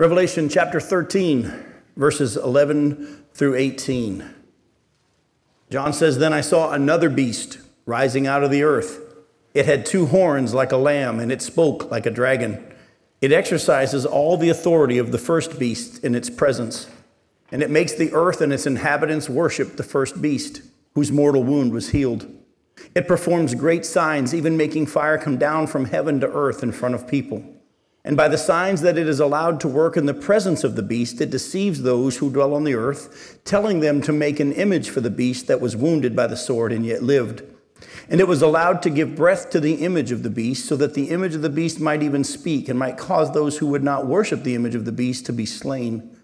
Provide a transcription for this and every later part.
Revelation chapter 13, verses 11 through 18. John says, Then I saw another beast rising out of the earth. It had two horns like a lamb, and it spoke like a dragon. It exercises all the authority of the first beast in its presence, and it makes the earth and its inhabitants worship the first beast, whose mortal wound was healed. It performs great signs, even making fire come down from heaven to earth in front of people. And by the signs that it is allowed to work in the presence of the beast, it deceives those who dwell on the earth, telling them to make an image for the beast that was wounded by the sword and yet lived. And it was allowed to give breath to the image of the beast, so that the image of the beast might even speak and might cause those who would not worship the image of the beast to be slain.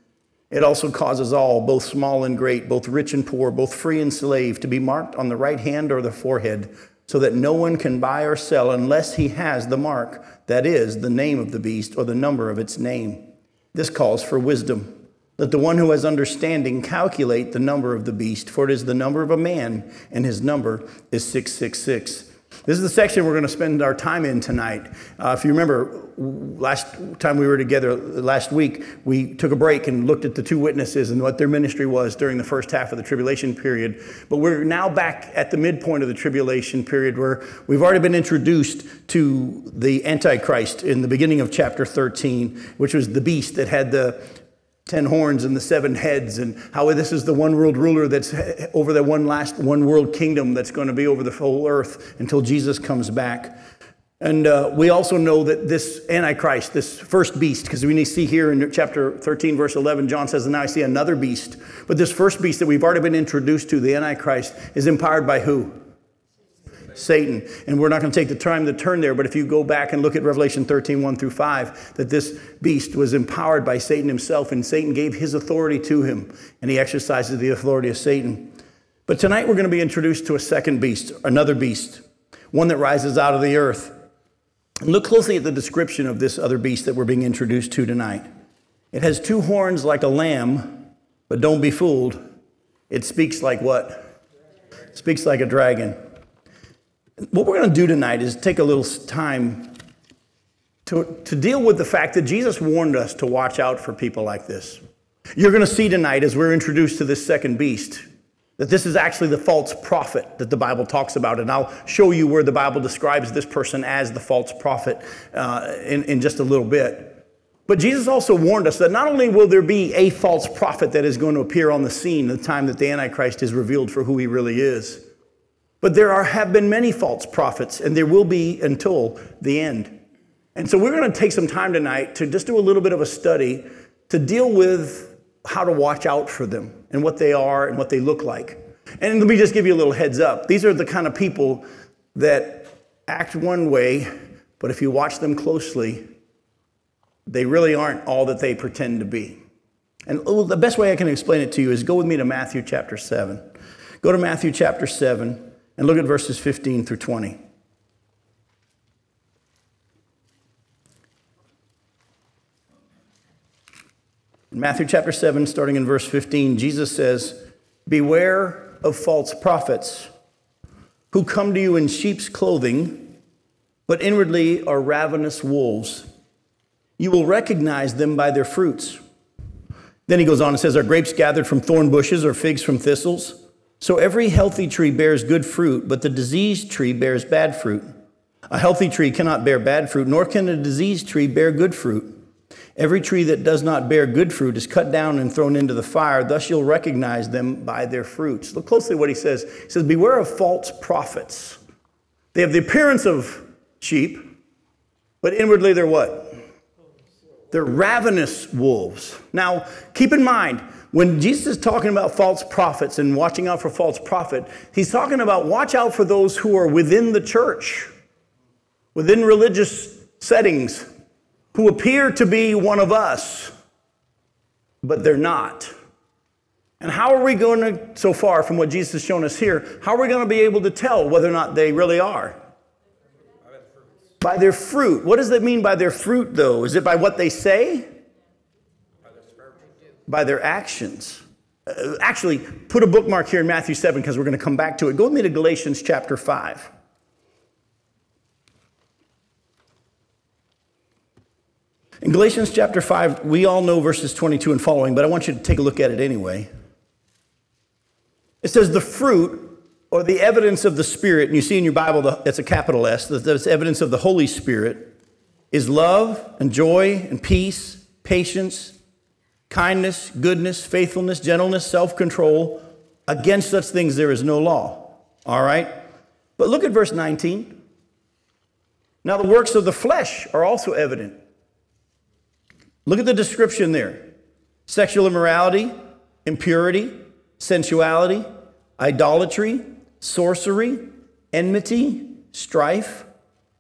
It also causes all, both small and great, both rich and poor, both free and slave, to be marked on the right hand or the forehead so that no one can buy or sell unless he has the mark, that is, the name of the beast or the number of its name. This calls for wisdom. Let the one who has understanding calculate the number of the beast, for it is the number of a man, and his number is 666. This is the section we're going to spend our time in tonight. Uh, if you remember, last time we were together last week, we took a break and looked at the two witnesses and what their ministry was during the first half of the tribulation period. But we're now back at the midpoint of the tribulation period where we've already been introduced to the Antichrist in the beginning of chapter 13, which was the beast that had the ten horns and the seven heads, and how this is the one world ruler that's over the one last one world kingdom that's going to be over the whole earth until Jesus comes back. And uh, we also know that this Antichrist, this first beast, because we see here in chapter 13, verse 11, John says, And now I see another beast. But this first beast that we've already been introduced to, the Antichrist, is empowered by who? Satan. And we're not going to take the time to turn there, but if you go back and look at Revelation 13, 1 through 5, that this beast was empowered by Satan himself, and Satan gave his authority to him, and he exercises the authority of Satan. But tonight we're going to be introduced to a second beast, another beast, one that rises out of the earth. And look closely at the description of this other beast that we're being introduced to tonight. It has two horns like a lamb, but don't be fooled. It speaks like what? It speaks like a dragon. What we're going to do tonight is take a little time to, to deal with the fact that Jesus warned us to watch out for people like this. You're going to see tonight, as we're introduced to this second beast, that this is actually the false prophet that the Bible talks about. And I'll show you where the Bible describes this person as the false prophet uh, in, in just a little bit. But Jesus also warned us that not only will there be a false prophet that is going to appear on the scene at the time that the Antichrist is revealed for who he really is, but there are, have been many false prophets, and there will be until the end. And so we're going to take some time tonight to just do a little bit of a study to deal with how to watch out for them and what they are and what they look like. And let me just give you a little heads up. These are the kind of people that act one way, but if you watch them closely, they really aren't all that they pretend to be. And oh, the best way I can explain it to you is go with me to Matthew chapter 7. Go to Matthew chapter 7. And look at verses 15 through 20. In Matthew chapter 7, starting in verse 15, Jesus says, Beware of false prophets who come to you in sheep's clothing, but inwardly are ravenous wolves. You will recognize them by their fruits. Then he goes on and says, Are grapes gathered from thorn bushes or figs from thistles? So every healthy tree bears good fruit, but the diseased tree bears bad fruit. A healthy tree cannot bear bad fruit, nor can a diseased tree bear good fruit. Every tree that does not bear good fruit is cut down and thrown into the fire. Thus you'll recognize them by their fruits. Look closely what he says. He says, Beware of false prophets. They have the appearance of sheep, but inwardly they're what? They're ravenous wolves. Now, keep in mind, when Jesus is talking about false prophets and watching out for false prophet, he's talking about watch out for those who are within the church, within religious settings, who appear to be one of us, but they're not. And how are we going to, so far from what Jesus has shown us here, how are we going to be able to tell whether or not they really are? By their fruit. What does that mean by their fruit, though? Is it by what they say? By their actions. Uh, actually, put a bookmark here in Matthew 7 because we're going to come back to it. Go with me to Galatians chapter 5. In Galatians chapter 5, we all know verses 22 and following, but I want you to take a look at it anyway. It says, The fruit or the evidence of the Spirit, and you see in your Bible, it's a capital S, that's evidence of the Holy Spirit, is love and joy and peace, patience, kindness, goodness, faithfulness, gentleness, self control. Against such things there is no law. All right? But look at verse 19. Now, the works of the flesh are also evident. Look at the description there sexual immorality, impurity, sensuality, idolatry, sorcery, enmity, strife,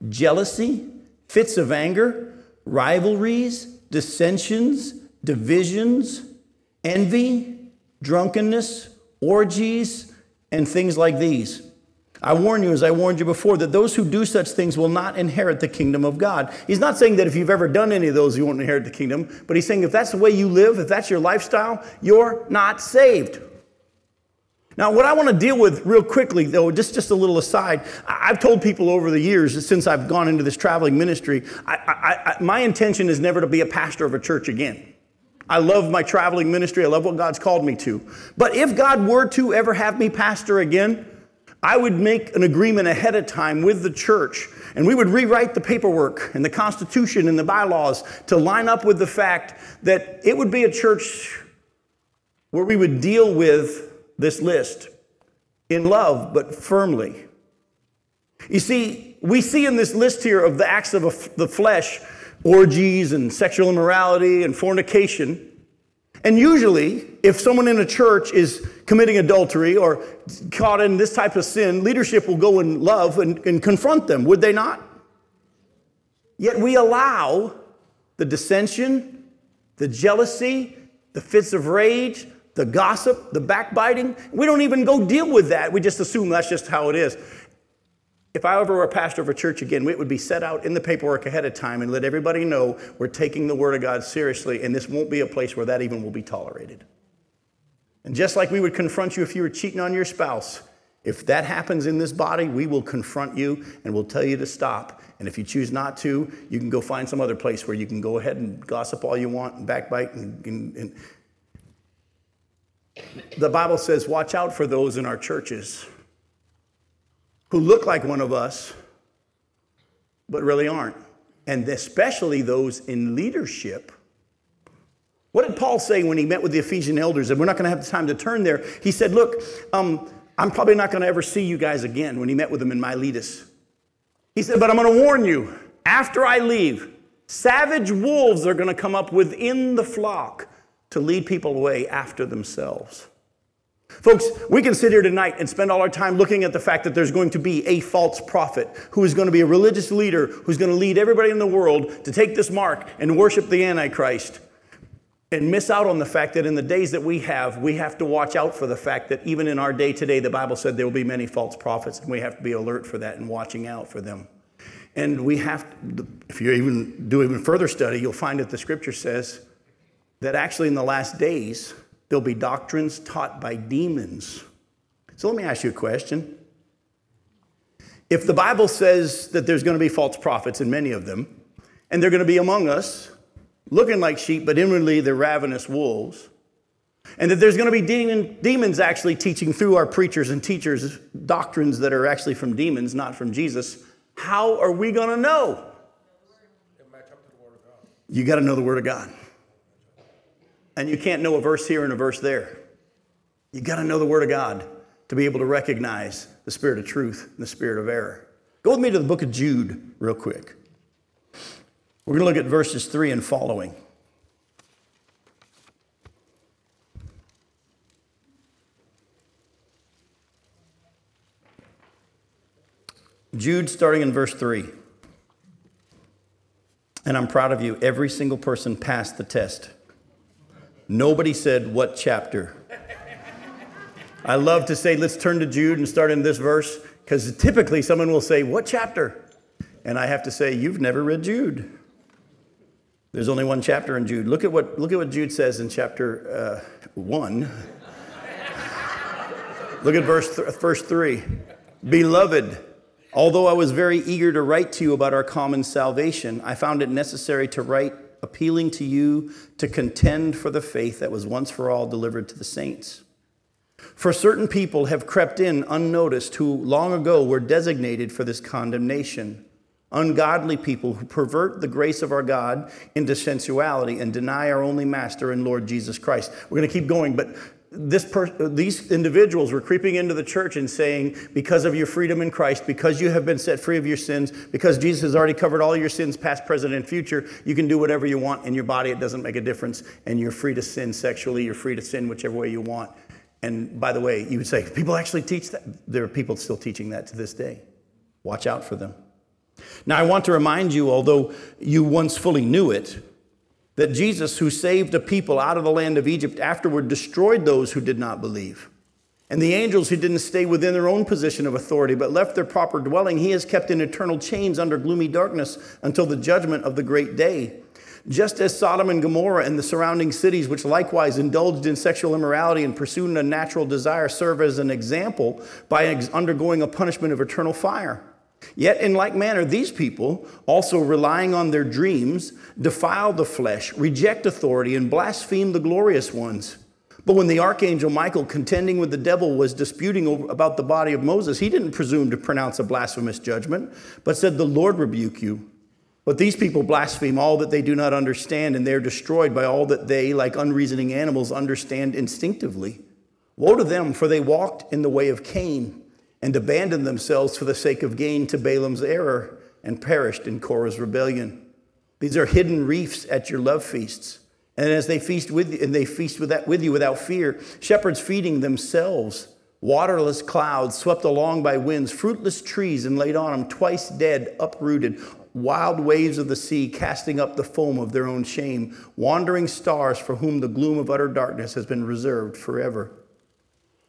jealousy, fits of anger, rivalries, dissensions, divisions, envy, drunkenness, orgies, and things like these. I warn you, as I warned you before, that those who do such things will not inherit the kingdom of God. He's not saying that if you've ever done any of those, you won't inherit the kingdom, but he's saying if that's the way you live, if that's your lifestyle, you're not saved. Now, what I want to deal with real quickly, though, just, just a little aside, I've told people over the years since I've gone into this traveling ministry, I, I, I, my intention is never to be a pastor of a church again. I love my traveling ministry. I love what God's called me to. But if God were to ever have me pastor again, I would make an agreement ahead of time with the church, and we would rewrite the paperwork and the Constitution and the bylaws to line up with the fact that it would be a church where we would deal with this list in love, but firmly. You see, we see in this list here of the acts of the flesh orgies and sexual immorality and fornication. And usually, if someone in a church is committing adultery or caught in this type of sin, leadership will go in love and, and confront them, would they not? Yet we allow the dissension, the jealousy, the fits of rage, the gossip, the backbiting. We don't even go deal with that. We just assume that's just how it is. If I ever were a pastor of a church again, it would be set out in the paperwork ahead of time and let everybody know we're taking the Word of God seriously, and this won't be a place where that even will be tolerated. And just like we would confront you if you were cheating on your spouse, if that happens in this body, we will confront you and we'll tell you to stop. And if you choose not to, you can go find some other place where you can go ahead and gossip all you want and backbite and, and, and the Bible says, watch out for those in our churches who look like one of us, but really aren't. And especially those in leadership. What did Paul say when he met with the Ephesian elders? And we're not going to have the time to turn there. He said, Look, um, I'm probably not going to ever see you guys again when he met with them in Miletus. He said, But I'm going to warn you after I leave, savage wolves are going to come up within the flock to lead people away after themselves. Folks, we can sit here tonight and spend all our time looking at the fact that there's going to be a false prophet who is going to be a religious leader who's going to lead everybody in the world to take this mark and worship the Antichrist and miss out on the fact that in the days that we have, we have to watch out for the fact that even in our day today, the Bible said there will be many false prophets, and we have to be alert for that and watching out for them. And we have, to, if you even do even further study, you'll find that the scripture says that actually in the last days, there'll be doctrines taught by demons. So let me ask you a question. If the Bible says that there's going to be false prophets, and many of them, and they're going to be among us, looking like sheep, but inwardly they're ravenous wolves, and that there's going to be demon, demons actually teaching through our preachers and teachers doctrines that are actually from demons, not from Jesus, how are we going to know? You got to know the Word of God. And you can't know a verse here and a verse there. You got to know the Word of God to be able to recognize the spirit of truth and the spirit of error. Go with me to the book of Jude, real quick. We're going to look at verses 3 and following. Jude, starting in verse 3. And I'm proud of you. Every single person passed the test. Nobody said what chapter. I love to say, let's turn to Jude and start in this verse, because typically someone will say, What chapter? And I have to say, You've never read Jude. There's only one chapter in Jude. Look at what, look at what Jude says in chapter uh, 1. look at verse, th- verse 3. Beloved, although I was very eager to write to you about our common salvation, I found it necessary to write appealing to you to contend for the faith that was once for all delivered to the saints. For certain people have crept in unnoticed who long ago were designated for this condemnation. Ungodly people who pervert the grace of our God into sensuality and deny our only Master and Lord Jesus Christ. We're going to keep going, but this per- these individuals were creeping into the church and saying, because of your freedom in Christ, because you have been set free of your sins, because Jesus has already covered all your sins, past, present, and future, you can do whatever you want in your body. It doesn't make a difference. And you're free to sin sexually, you're free to sin whichever way you want. And by the way, you would say, people actually teach that. There are people still teaching that to this day. Watch out for them. Now, I want to remind you, although you once fully knew it, that Jesus, who saved a people out of the land of Egypt, afterward destroyed those who did not believe. And the angels who didn't stay within their own position of authority but left their proper dwelling, he has kept in eternal chains under gloomy darkness until the judgment of the great day. Just as Sodom and Gomorrah and the surrounding cities, which likewise indulged in sexual immorality and pursued a natural desire, serve as an example by undergoing a punishment of eternal fire. Yet, in like manner, these people, also relying on their dreams, defile the flesh, reject authority, and blaspheme the glorious ones. But when the archangel Michael, contending with the devil, was disputing about the body of Moses, he didn't presume to pronounce a blasphemous judgment, but said, The Lord rebuke you. But these people blaspheme all that they do not understand, and they are destroyed by all that they, like unreasoning animals, understand instinctively. Woe to them, for they walked in the way of Cain and abandoned themselves for the sake of gain to Balaam's error and perished in Korah's rebellion. These are hidden reefs at your love feasts. And as they feast with you, and they feast with, that, with you without fear, shepherds feeding themselves, waterless clouds swept along by winds, fruitless trees and laid on them, twice dead, uprooted, wild waves of the sea casting up the foam of their own shame, wandering stars for whom the gloom of utter darkness has been reserved forever.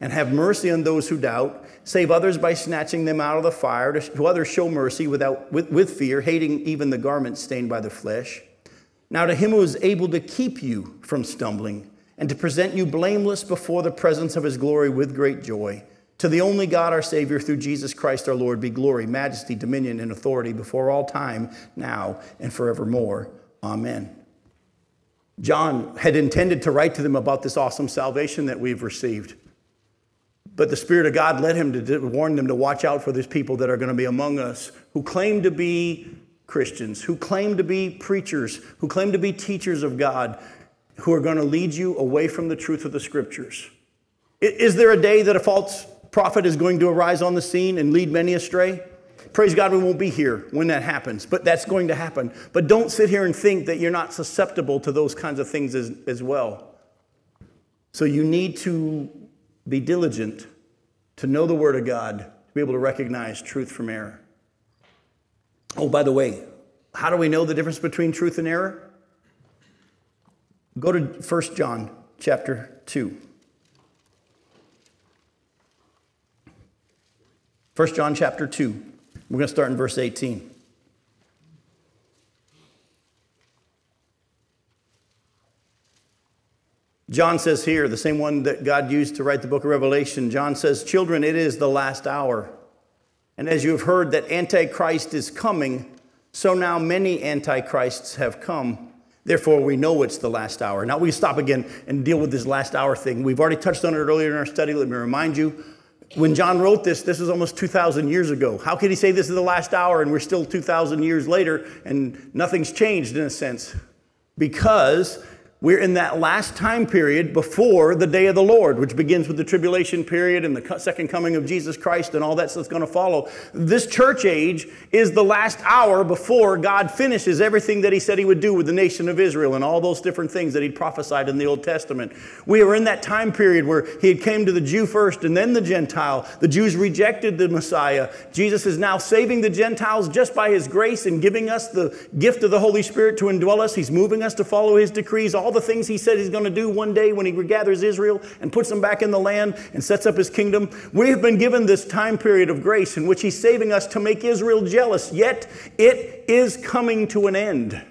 and have mercy on those who doubt. Save others by snatching them out of the fire. To others, show mercy without, with, with fear, hating even the garment stained by the flesh. Now, to him who is able to keep you from stumbling and to present you blameless before the presence of his glory with great joy, to the only God, our Savior, through Jesus Christ our Lord, be glory, majesty, dominion, and authority before all time, now, and forevermore. Amen. John had intended to write to them about this awesome salvation that we've received. But the Spirit of God led him to warn them to watch out for these people that are going to be among us who claim to be Christians, who claim to be preachers, who claim to be teachers of God, who are going to lead you away from the truth of the Scriptures. Is there a day that a false prophet is going to arise on the scene and lead many astray? Praise God, we won't be here when that happens, but that's going to happen. But don't sit here and think that you're not susceptible to those kinds of things as, as well. So you need to be diligent to know the Word of God, to be able to recognize truth from error. Oh, by the way, how do we know the difference between truth and error? Go to 1 John chapter 2. 1 John chapter 2. We're going to start in verse 18. John says here, the same one that God used to write the book of Revelation, John says, Children, it is the last hour. And as you have heard that Antichrist is coming, so now many Antichrists have come. Therefore, we know it's the last hour. Now we stop again and deal with this last hour thing. We've already touched on it earlier in our study. Let me remind you. When John wrote this, this was almost 2,000 years ago. How could he say this is the last hour and we're still 2,000 years later and nothing's changed in a sense? Because We're in that last time period before the day of the Lord, which begins with the tribulation period and the second coming of Jesus Christ and all that's going to follow. This church age is the last hour before God finishes everything that He said He would do with the nation of Israel and all those different things that He prophesied in the Old Testament. We are in that time period where He had came to the Jew first and then the Gentile. The Jews rejected the Messiah. Jesus is now saving the Gentiles just by His grace and giving us the gift of the Holy Spirit to indwell us. He's moving us to follow His decrees. All the things he said he's going to do one day when he regathers Israel and puts them back in the land and sets up his kingdom. We have been given this time period of grace in which he's saving us to make Israel jealous, yet it is coming to an end.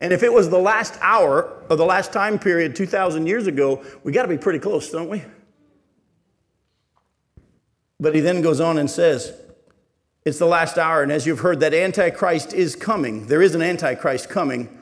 And if it was the last hour of the last time period 2,000 years ago, we got to be pretty close, don't we? But he then goes on and says, it's the last hour, and as you've heard, that Antichrist is coming. There is an Antichrist coming.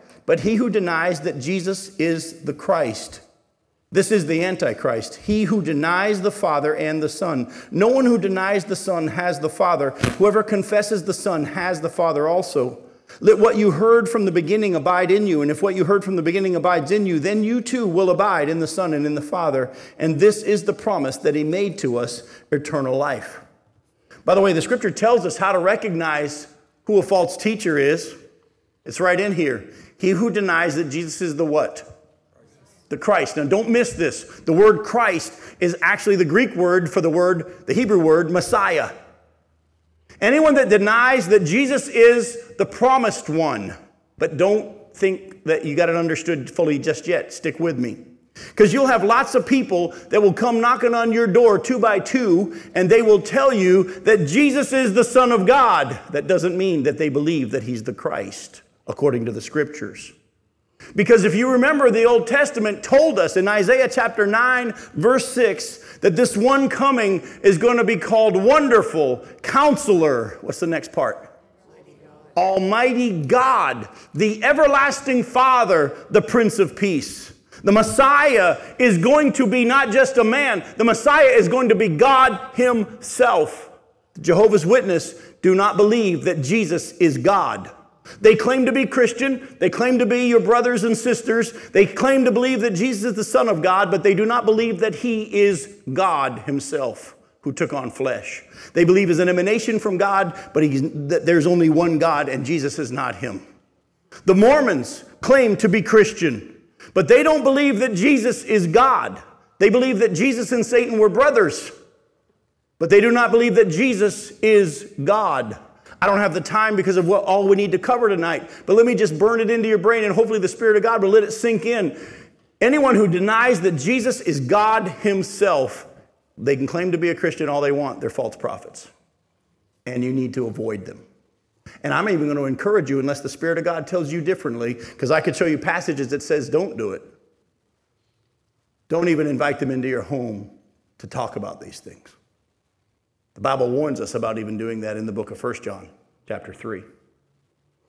But he who denies that Jesus is the Christ. This is the Antichrist, he who denies the Father and the Son. No one who denies the Son has the Father. Whoever confesses the Son has the Father also. Let what you heard from the beginning abide in you, and if what you heard from the beginning abides in you, then you too will abide in the Son and in the Father. And this is the promise that He made to us eternal life. By the way, the scripture tells us how to recognize who a false teacher is. It's right in here. He who denies that Jesus is the what? The Christ. Now, don't miss this. The word Christ is actually the Greek word for the word, the Hebrew word, Messiah. Anyone that denies that Jesus is the promised one, but don't think that you got it understood fully just yet, stick with me. Because you'll have lots of people that will come knocking on your door two by two, and they will tell you that Jesus is the Son of God. That doesn't mean that they believe that He's the Christ according to the scriptures. Because if you remember, the Old Testament told us in Isaiah chapter 9, verse 6, that this one coming is going to be called Wonderful, Counselor. What's the next part? Almighty God, the everlasting Father, the Prince of Peace. The Messiah is going to be not just a man, the Messiah is going to be God Himself. Jehovah's Witness do not believe that Jesus is God. They claim to be Christian. They claim to be your brothers and sisters. They claim to believe that Jesus is the Son of God, but they do not believe that He is God Himself who took on flesh. They believe He's an emanation from God, but that there's only one God and Jesus is not Him. The Mormons claim to be Christian, but they don't believe that Jesus is God. They believe that Jesus and Satan were brothers, but they do not believe that Jesus is God. I don't have the time because of what all we need to cover tonight. But let me just burn it into your brain and hopefully the Spirit of God will let it sink in. Anyone who denies that Jesus is God Himself, they can claim to be a Christian all they want. They're false prophets. And you need to avoid them. And I'm even going to encourage you, unless the Spirit of God tells you differently, because I could show you passages that says don't do it. Don't even invite them into your home to talk about these things. The Bible warns us about even doing that in the book of 1 John, chapter 3.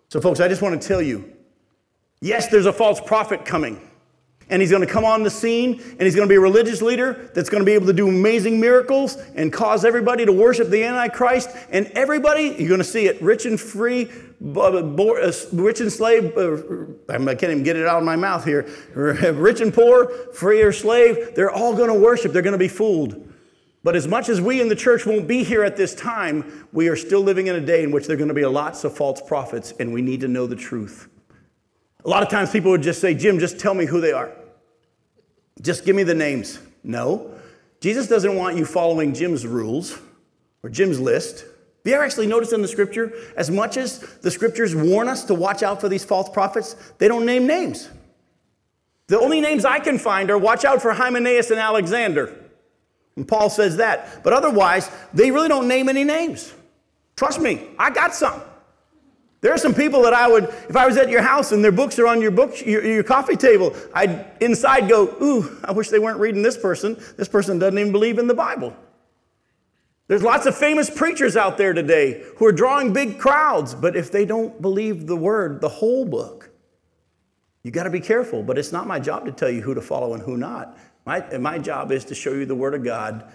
So, folks, I just want to tell you yes, there's a false prophet coming. And he's going to come on the scene and he's going to be a religious leader that's going to be able to do amazing miracles and cause everybody to worship the Antichrist. And everybody, you're going to see it rich and free, uh, rich and slave. Uh, I can't even get it out of my mouth here. Rich and poor, free or slave, they're all going to worship. They're going to be fooled. But as much as we in the church won't be here at this time, we are still living in a day in which there are going to be lots of false prophets, and we need to know the truth. A lot of times people would just say, Jim, just tell me who they are. Just give me the names. No. Jesus doesn't want you following Jim's rules or Jim's list. Have you ever actually noticed in the scripture, as much as the scriptures warn us to watch out for these false prophets, they don't name names. The only names I can find are watch out for Hymenaeus and Alexander. And Paul says that. But otherwise, they really don't name any names. Trust me, I got some. There are some people that I would, if I was at your house and their books are on your book, your, your, coffee table, I'd inside go, ooh, I wish they weren't reading this person. This person doesn't even believe in the Bible. There's lots of famous preachers out there today who are drawing big crowds, but if they don't believe the word, the whole book, you got to be careful. But it's not my job to tell you who to follow and who not. My, my job is to show you the word of God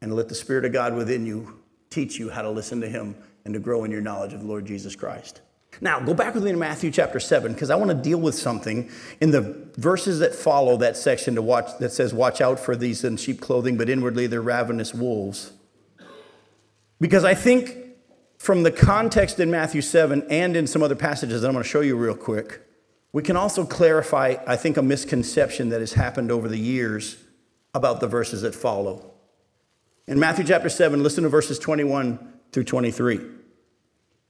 and let the Spirit of God within you teach you how to listen to Him and to grow in your knowledge of Lord Jesus Christ. Now, go back with me to Matthew chapter 7 because I want to deal with something in the verses that follow that section to watch that says watch out for these in sheep clothing but inwardly they're ravenous wolves. Because I think from the context in Matthew 7 and in some other passages that I'm going to show you real quick, we can also clarify I think a misconception that has happened over the years about the verses that follow. In Matthew chapter 7, listen to verses 21 through 23.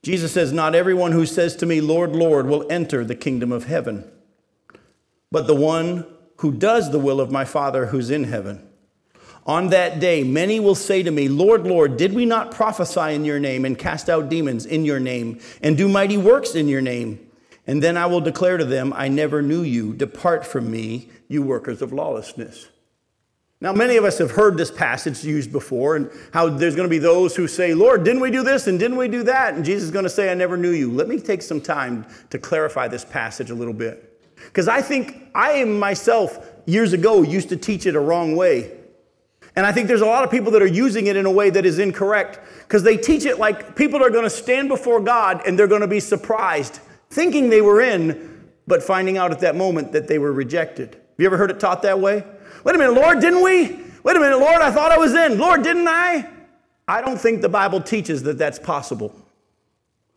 Jesus says, Not everyone who says to me, Lord, Lord, will enter the kingdom of heaven, but the one who does the will of my Father who's in heaven. On that day, many will say to me, Lord, Lord, did we not prophesy in your name and cast out demons in your name and do mighty works in your name? And then I will declare to them, I never knew you. Depart from me, you workers of lawlessness. Now, many of us have heard this passage used before, and how there's going to be those who say, Lord, didn't we do this and didn't we do that? And Jesus is going to say, I never knew you. Let me take some time to clarify this passage a little bit. Because I think I myself, years ago, used to teach it a wrong way. And I think there's a lot of people that are using it in a way that is incorrect because they teach it like people are going to stand before God and they're going to be surprised, thinking they were in, but finding out at that moment that they were rejected. Have you ever heard it taught that way? Wait a minute, Lord, didn't we? Wait a minute, Lord, I thought I was in. Lord, didn't I? I don't think the Bible teaches that that's possible.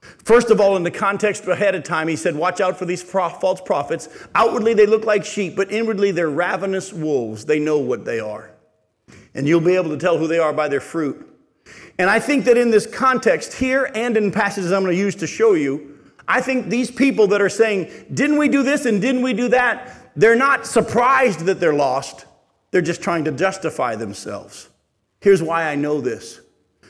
First of all, in the context ahead of time, he said, Watch out for these false prophets. Outwardly, they look like sheep, but inwardly, they're ravenous wolves. They know what they are. And you'll be able to tell who they are by their fruit. And I think that in this context, here and in passages I'm going to use to show you, I think these people that are saying, Didn't we do this and didn't we do that? They're not surprised that they're lost. They're just trying to justify themselves. Here's why I know this.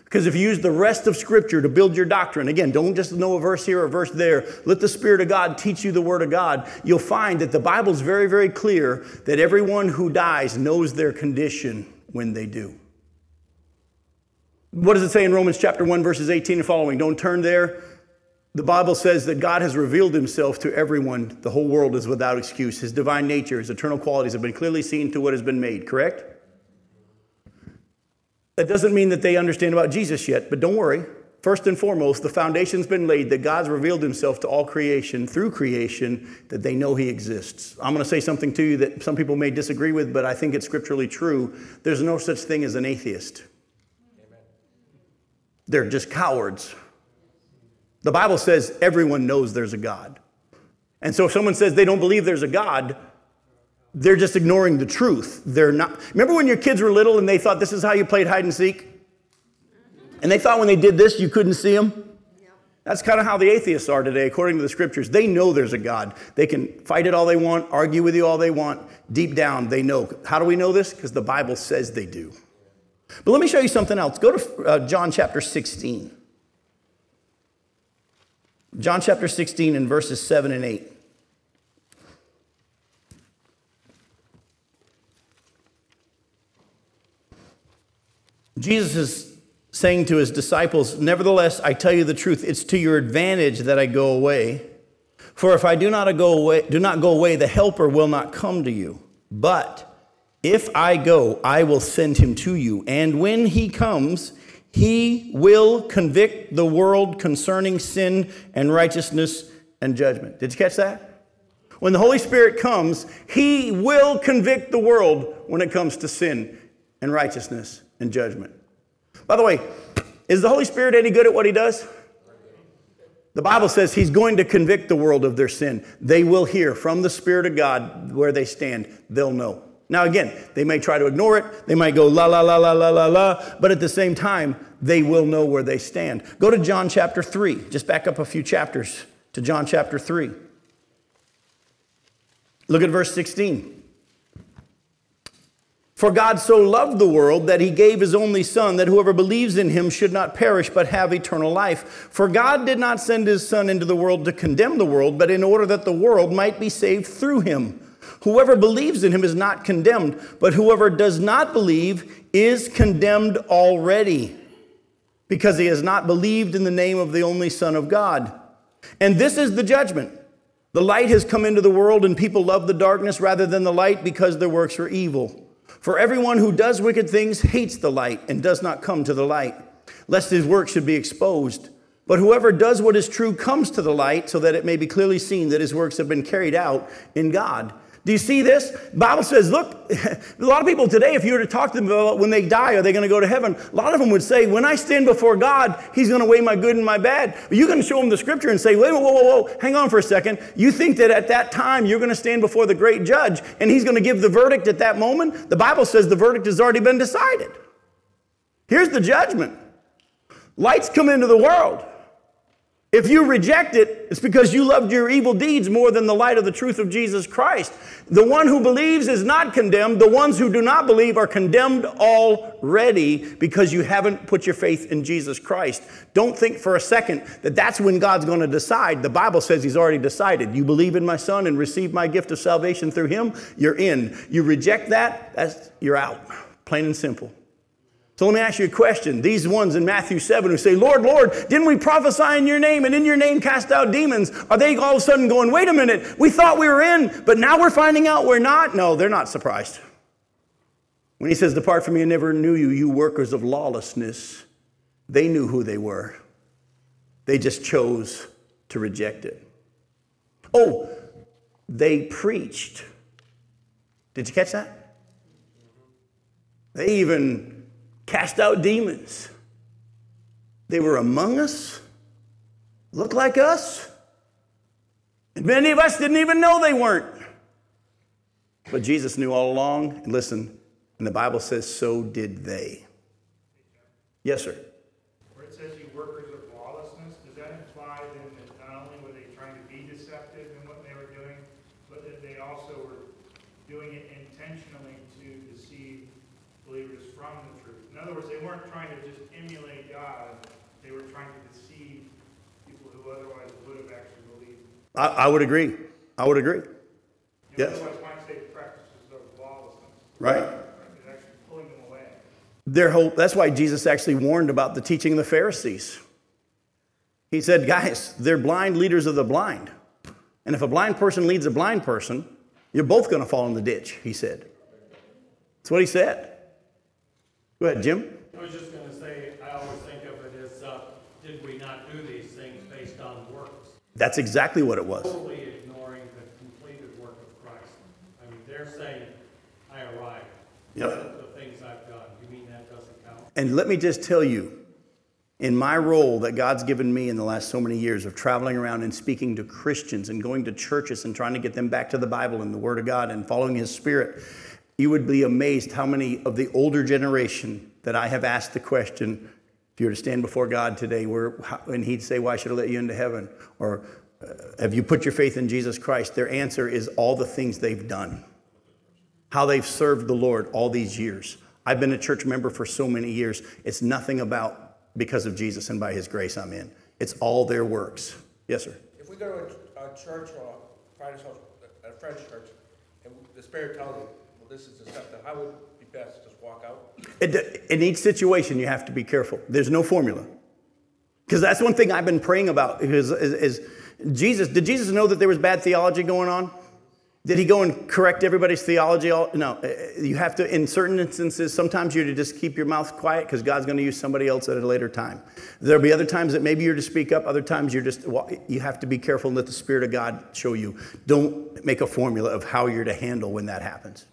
Because if you use the rest of Scripture to build your doctrine, again, don't just know a verse here or a verse there. Let the Spirit of God teach you the Word of God. You'll find that the Bible is very, very clear that everyone who dies knows their condition when they do. What does it say in Romans chapter 1, verses 18 and following? Don't turn there. The Bible says that God has revealed himself to everyone. The whole world is without excuse. His divine nature, his eternal qualities have been clearly seen to what has been made, correct? That doesn't mean that they understand about Jesus yet, but don't worry. First and foremost, the foundation's been laid that God's revealed himself to all creation through creation, that they know he exists. I'm going to say something to you that some people may disagree with, but I think it's scripturally true. There's no such thing as an atheist, Amen. they're just cowards. The Bible says everyone knows there's a God. And so if someone says they don't believe there's a God, they're just ignoring the truth. They're not. Remember when your kids were little and they thought this is how you played hide and seek? And they thought when they did this, you couldn't see them? That's kind of how the atheists are today, according to the scriptures. They know there's a God. They can fight it all they want, argue with you all they want. Deep down, they know. How do we know this? Because the Bible says they do. But let me show you something else. Go to uh, John chapter 16. John chapter 16 and verses 7 and 8. Jesus is saying to his disciples, Nevertheless, I tell you the truth, it's to your advantage that I go away. For if I do not go away, do not go away, the helper will not come to you. But if I go, I will send him to you. And when he comes, he will convict the world concerning sin and righteousness and judgment. Did you catch that? When the Holy Spirit comes, He will convict the world when it comes to sin and righteousness and judgment. By the way, is the Holy Spirit any good at what He does? The Bible says He's going to convict the world of their sin. They will hear from the Spirit of God where they stand, they'll know. Now, again, they may try to ignore it. They might go la, la, la, la, la, la, la. But at the same time, they will know where they stand. Go to John chapter 3. Just back up a few chapters to John chapter 3. Look at verse 16. For God so loved the world that he gave his only Son, that whoever believes in him should not perish but have eternal life. For God did not send his Son into the world to condemn the world, but in order that the world might be saved through him. Whoever believes in him is not condemned, but whoever does not believe is condemned already, because he has not believed in the name of the only Son of God. And this is the judgment. The light has come into the world, and people love the darkness rather than the light because their works are evil. For everyone who does wicked things hates the light and does not come to the light, lest his work should be exposed. But whoever does what is true comes to the light so that it may be clearly seen that his works have been carried out in God. Do you see this? Bible says, look, a lot of people today, if you were to talk to them about when they die, are they going to go to heaven? A lot of them would say, when I stand before God, He's going to weigh my good and my bad. But you can show them the scripture and say, wait, whoa, whoa, whoa, hang on for a second. You think that at that time you're going to stand before the great judge and He's going to give the verdict at that moment? The Bible says the verdict has already been decided. Here's the judgment lights come into the world. If you reject it, it's because you loved your evil deeds more than the light of the truth of Jesus Christ. The one who believes is not condemned. The ones who do not believe are condemned already because you haven't put your faith in Jesus Christ. Don't think for a second that that's when God's going to decide. The Bible says He's already decided. You believe in my Son and receive my gift of salvation through Him, you're in. You reject that, that's, you're out. Plain and simple. So let me ask you a question. These ones in Matthew 7 who say, Lord, Lord, didn't we prophesy in your name and in your name cast out demons? Are they all of a sudden going, wait a minute, we thought we were in, but now we're finding out we're not? No, they're not surprised. When he says, Depart from me, I never knew you, you workers of lawlessness, they knew who they were. They just chose to reject it. Oh, they preached. Did you catch that? They even cast out demons. They were among us, looked like us, and many of us didn't even know they weren't. But Jesus knew all along, and listen, and the Bible says, so did they. Yes, sir. Where it says you workers of lawlessness, does that imply then that not only were they trying to be deceptive in what they were doing, but that they also were doing it intentionally to deceive believers from the in other words, they weren't trying to just emulate God, they were trying to deceive people who otherwise would have actually believed. I, I would agree. I would agree. yes. Otherwise, why say practices of lawlessness? Right. actually pulling them away. Their whole, that's why Jesus actually warned about the teaching of the Pharisees. He said, guys, they're blind leaders of the blind. And if a blind person leads a blind person, you're both going to fall in the ditch, he said. That's what he said. Go ahead, Jim. I was just going to say, I always think of it as, uh, did we not do these things based on works? That's exactly what it was. Totally ignoring the completed work of Christ. I mean, they're saying, I arrived. Yep. The things I've done. You mean that doesn't count? And let me just tell you, in my role that God's given me in the last so many years of traveling around and speaking to Christians and going to churches and trying to get them back to the Bible and the Word of God and following His Spirit, you would be amazed how many of the older generation that I have asked the question if you were to stand before God today, where, and He'd say, Why should I let you into heaven? Or uh, have you put your faith in Jesus Christ? Their answer is all the things they've done, how they've served the Lord all these years. I've been a church member for so many years. It's nothing about because of Jesus and by His grace I'm in. It's all their works. Yes, sir. If we go to a, a church or a, a French church, and the Spirit tells you, Well, this is deceptive, how would it be best? Just walk out? It, in each situation, you have to be careful. There's no formula. Because that's one thing I've been praying about is, is, is Jesus, did Jesus know that there was bad theology going on? Did he go and correct everybody's theology? No. Uh, you have to, in certain instances, sometimes you're to just keep your mouth quiet because God's going to use somebody else at a later time. There'll be other times that maybe you're to speak up. Other times you're just, well, you have to be careful and let the Spirit of God show you. Don't make a formula of how you're to handle when that happens.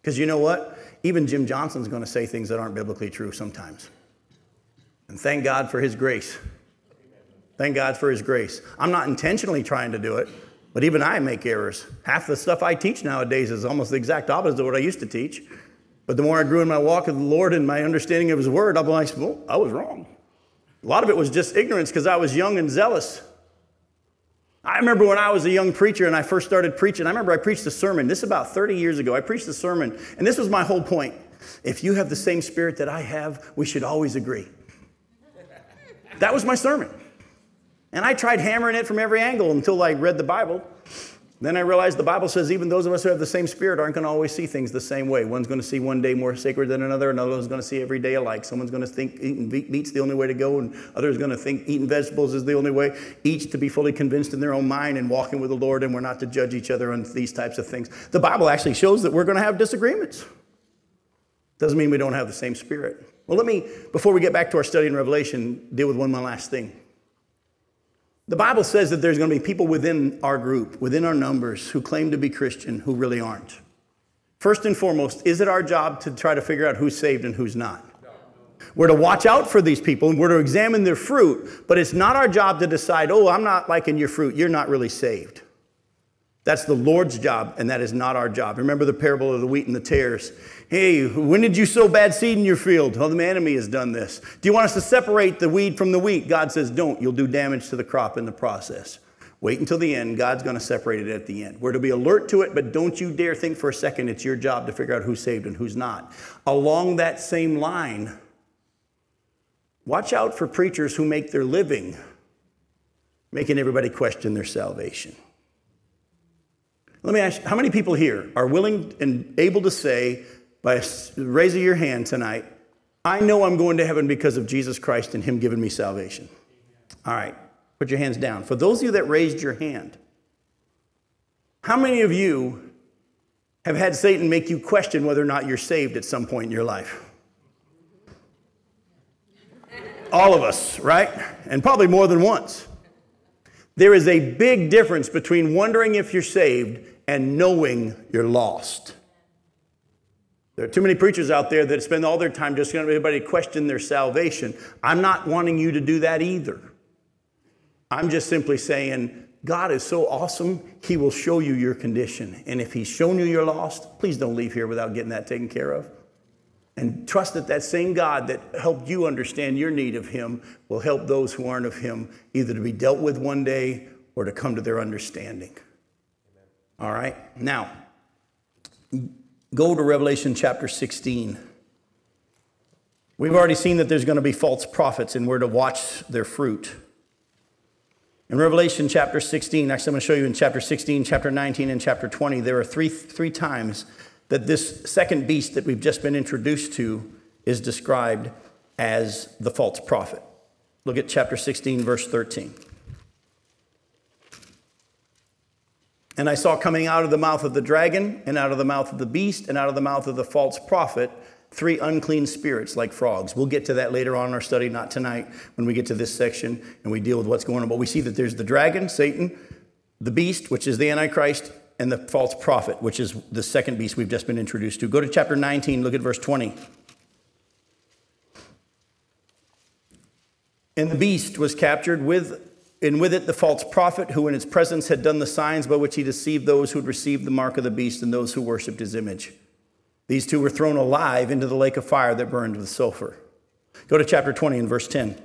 Because you know what? Even Jim Johnson's going to say things that aren't biblically true sometimes. And thank God for his grace. Thank God for his grace. I'm not intentionally trying to do it, but even I make errors. Half the stuff I teach nowadays is almost the exact opposite of what I used to teach. But the more I grew in my walk with the Lord and my understanding of his word, I'm like, well, I was wrong. A lot of it was just ignorance because I was young and zealous. I remember when I was a young preacher and I first started preaching, I remember I preached a sermon. This is about 30 years ago. I preached a sermon, and this was my whole point. If you have the same spirit that I have, we should always agree. That was my sermon. And I tried hammering it from every angle until I read the Bible. Then I realized the Bible says even those of us who have the same spirit aren't going to always see things the same way. One's going to see one day more sacred than another, another one's going to see every day alike. Someone's going to think eating meat's the only way to go, and others going to think eating vegetables is the only way. Each to be fully convinced in their own mind and walking with the Lord, and we're not to judge each other on these types of things. The Bible actually shows that we're going to have disagreements. Doesn't mean we don't have the same spirit. Well, let me, before we get back to our study in Revelation, deal with one more last thing. The Bible says that there's going to be people within our group, within our numbers, who claim to be Christian who really aren't. First and foremost, is it our job to try to figure out who's saved and who's not? We're to watch out for these people and we're to examine their fruit, but it's not our job to decide, oh, I'm not liking your fruit, you're not really saved. That's the Lord's job, and that is not our job. Remember the parable of the wheat and the tares. Hey, when did you sow bad seed in your field? Well, the enemy has done this. Do you want us to separate the weed from the wheat? God says, don't. You'll do damage to the crop in the process. Wait until the end. God's going to separate it at the end. We're to be alert to it, but don't you dare think for a second it's your job to figure out who's saved and who's not. Along that same line, watch out for preachers who make their living making everybody question their salvation. Let me ask you, how many people here are willing and able to say, by raising your hand tonight, I know I'm going to heaven because of Jesus Christ and Him giving me salvation? All right, put your hands down. For those of you that raised your hand, how many of you have had Satan make you question whether or not you're saved at some point in your life? All of us, right? And probably more than once. There is a big difference between wondering if you're saved and knowing you're lost. There are too many preachers out there that spend all their time just going to everybody question their salvation. I'm not wanting you to do that either. I'm just simply saying, God is so awesome, He will show you your condition. And if He's shown you you're lost, please don't leave here without getting that taken care of. And trust that that same God that helped you understand your need of Him will help those who aren't of Him either to be dealt with one day or to come to their understanding. All right? Now, go to Revelation chapter 16. We've already seen that there's going to be false prophets and we're to watch their fruit. In Revelation chapter 16, actually, I'm going to show you in chapter 16, chapter 19, and chapter 20, there are three, three times that this second beast that we've just been introduced to is described as the false prophet. Look at chapter 16, verse 13. And I saw coming out of the mouth of the dragon, and out of the mouth of the beast, and out of the mouth of the false prophet, three unclean spirits like frogs. We'll get to that later on in our study, not tonight, when we get to this section and we deal with what's going on. But we see that there's the dragon, Satan, the beast, which is the Antichrist, and the false prophet, which is the second beast we've just been introduced to. Go to chapter 19, look at verse 20. And the beast was captured with and with it the false prophet, who in his presence had done the signs by which he deceived those who had received the mark of the beast and those who worshipped his image. These two were thrown alive into the lake of fire that burned with sulfur. Go to chapter 20 and verse 10.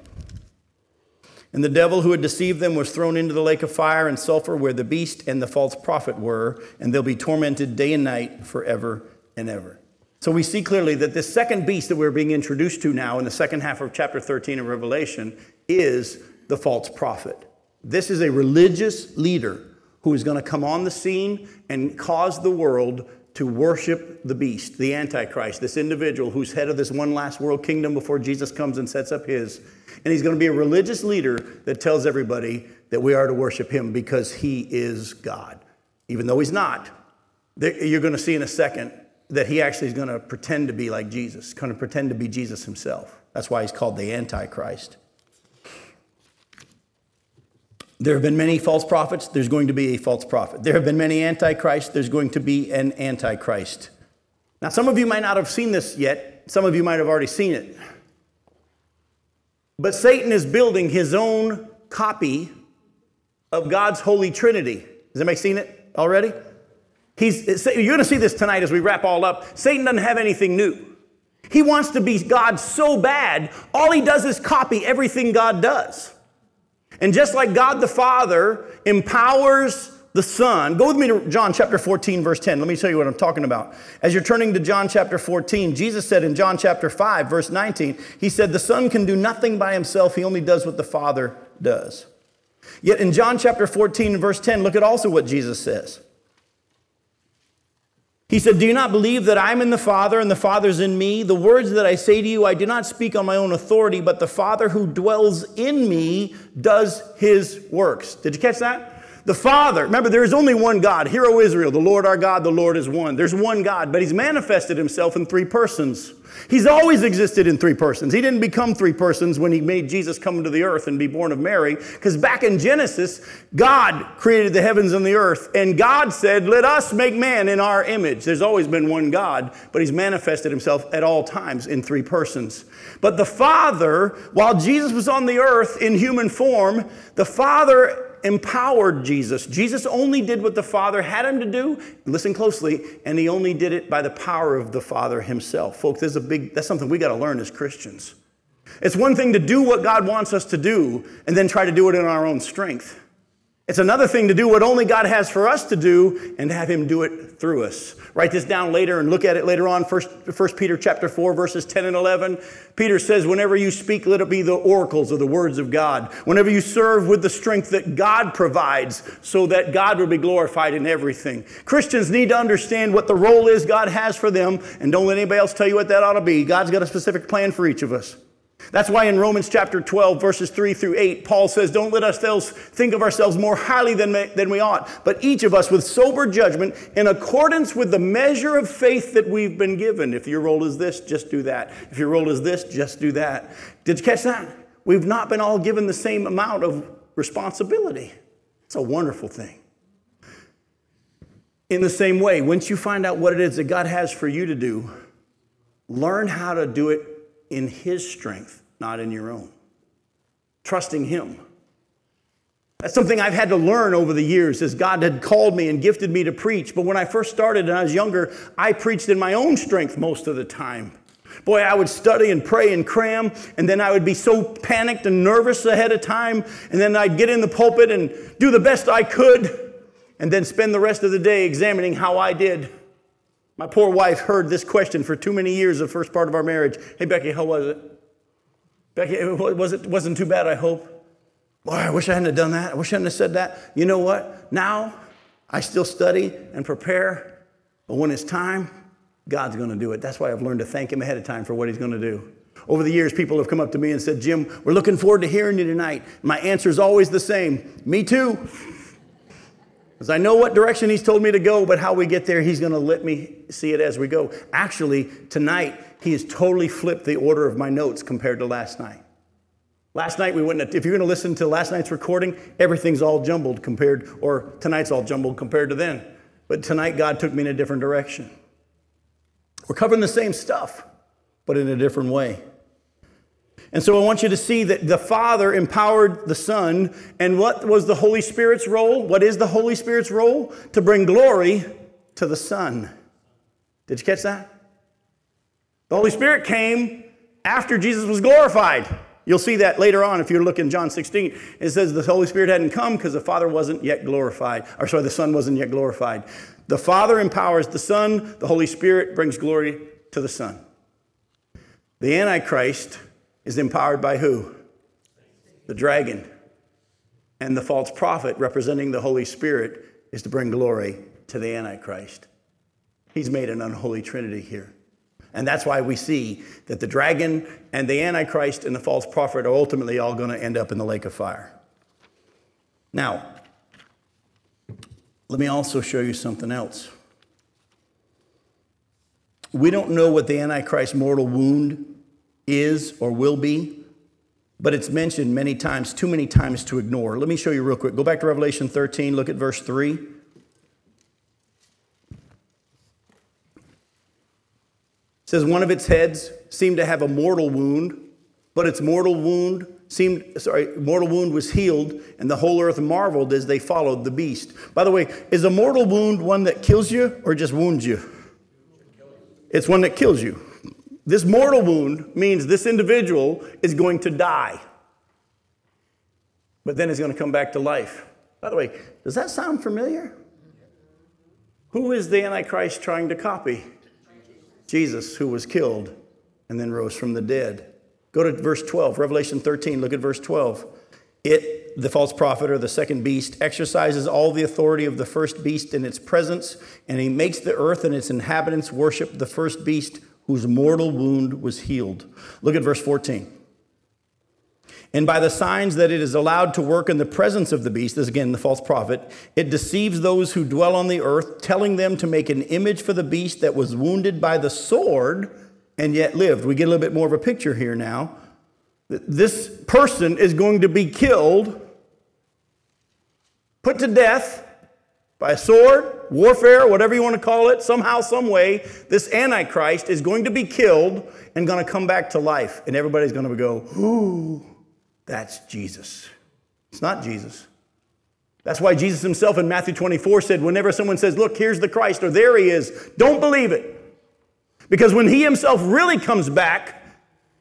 And the devil who had deceived them was thrown into the lake of fire and sulfur where the beast and the false prophet were, and they'll be tormented day and night forever and ever. So we see clearly that this second beast that we're being introduced to now in the second half of chapter 13 of Revelation is the false prophet. This is a religious leader who is going to come on the scene and cause the world to worship the beast, the Antichrist, this individual who's head of this one last world kingdom before Jesus comes and sets up his. And he's going to be a religious leader that tells everybody that we are to worship him because he is God. Even though he's not, you're going to see in a second that he actually is going to pretend to be like Jesus, going to pretend to be Jesus himself. That's why he's called the Antichrist. There have been many false prophets, there's going to be a false prophet. There have been many antichrists, there's going to be an antichrist. Now, some of you might not have seen this yet, some of you might have already seen it. But Satan is building his own copy of God's Holy Trinity. Has anybody seen it already? He's, you're going to see this tonight as we wrap all up. Satan doesn't have anything new. He wants to be God so bad, all he does is copy everything God does. And just like God the Father empowers the Son, go with me to John chapter 14, verse 10. Let me tell you what I'm talking about. As you're turning to John chapter 14, Jesus said in John chapter 5, verse 19, He said, The Son can do nothing by himself, He only does what the Father does. Yet in John chapter 14, verse 10, look at also what Jesus says. He said, Do you not believe that I'm in the Father and the Father's in me? The words that I say to you, I do not speak on my own authority, but the Father who dwells in me does his works. Did you catch that? The Father, remember, there is only one God. Hear, O Israel, the Lord our God, the Lord is one. There's one God, but He's manifested Himself in three persons. He's always existed in three persons. He didn't become three persons when He made Jesus come into the earth and be born of Mary, because back in Genesis, God created the heavens and the earth, and God said, Let us make man in our image. There's always been one God, but He's manifested Himself at all times in three persons. But the Father, while Jesus was on the earth in human form, the Father empowered Jesus. Jesus only did what the Father had him to do. Listen closely, and he only did it by the power of the Father himself. Folks, there's a big that's something we got to learn as Christians. It's one thing to do what God wants us to do and then try to do it in our own strength. It's another thing to do what only God has for us to do and have him do it through us. Write this down later and look at it later on. First, First Peter chapter 4, verses 10 and 11. Peter says, Whenever you speak, let it be the oracles of the words of God. Whenever you serve with the strength that God provides, so that God will be glorified in everything. Christians need to understand what the role is God has for them, and don't let anybody else tell you what that ought to be. God's got a specific plan for each of us. That's why in Romans chapter 12, verses 3 through 8, Paul says, Don't let ourselves think of ourselves more highly than, than we ought, but each of us with sober judgment in accordance with the measure of faith that we've been given. If your role is this, just do that. If your role is this, just do that. Did you catch that? We've not been all given the same amount of responsibility. It's a wonderful thing. In the same way, once you find out what it is that God has for you to do, learn how to do it in His strength, not in your own. Trusting Him. That's something I've had to learn over the years as God had called me and gifted me to preach. But when I first started and I was younger, I preached in my own strength most of the time. Boy, I would study and pray and cram, and then I would be so panicked and nervous ahead of time, and then I'd get in the pulpit and do the best I could, and then spend the rest of the day examining how I did. My poor wife heard this question for too many years, the first part of our marriage. Hey, Becky, how was it? Becky, was it wasn't too bad, I hope. Boy, I wish I hadn't done that. I wish I hadn't said that. You know what? Now I still study and prepare, but when it's time, God's going to do it. That's why I've learned to thank Him ahead of time for what He's going to do. Over the years, people have come up to me and said, Jim, we're looking forward to hearing you tonight. My answer is always the same Me too. Because I know what direction he's told me to go, but how we get there, he's going to let me see it as we go. Actually, tonight, he has totally flipped the order of my notes compared to last night. Last night, we went, if you're going to listen to last night's recording, everything's all jumbled compared, or tonight's all jumbled compared to then. But tonight, God took me in a different direction. We're covering the same stuff, but in a different way. And so I want you to see that the Father empowered the Son. And what was the Holy Spirit's role? What is the Holy Spirit's role? To bring glory to the Son. Did you catch that? The Holy Spirit came after Jesus was glorified. You'll see that later on if you look in John 16. It says the Holy Spirit hadn't come because the Father wasn't yet glorified. Or sorry, the Son wasn't yet glorified. The Father empowers the Son, the Holy Spirit brings glory to the Son. The Antichrist is empowered by who? The dragon. And the false prophet, representing the Holy Spirit, is to bring glory to the Antichrist. He's made an unholy trinity here. And that's why we see that the dragon and the Antichrist and the false prophet are ultimately all going to end up in the lake of fire. Now, let me also show you something else. We don't know what the Antichrist's mortal wound is or will be, but it's mentioned many times, too many times to ignore. Let me show you real quick. Go back to Revelation 13, look at verse 3. It says one of its heads seemed to have a mortal wound, but its mortal wound seemed sorry, mortal wound was healed, and the whole earth marveled as they followed the beast. By the way, is a mortal wound one that kills you or just wounds you? It's one that kills you. This mortal wound means this individual is going to die, but then he's going to come back to life. By the way, does that sound familiar? Who is the Antichrist trying to copy? Jesus, who was killed and then rose from the dead. Go to verse 12, Revelation 13, look at verse 12. It, the false prophet or the second beast, exercises all the authority of the first beast in its presence, and he makes the earth and its inhabitants worship the first beast whose mortal wound was healed. Look at verse 14. And by the signs that it is allowed to work in the presence of the beast, this again, the false prophet, it deceives those who dwell on the earth, telling them to make an image for the beast that was wounded by the sword and yet lived. We get a little bit more of a picture here now. This person is going to be killed, put to death by a sword, warfare, whatever you want to call it, somehow, some way. This Antichrist is going to be killed and going to come back to life. And everybody's going to go, ooh, that's Jesus. It's not Jesus. That's why Jesus himself in Matthew 24 said, whenever someone says, Look, here's the Christ, or there he is, don't believe it. Because when he himself really comes back,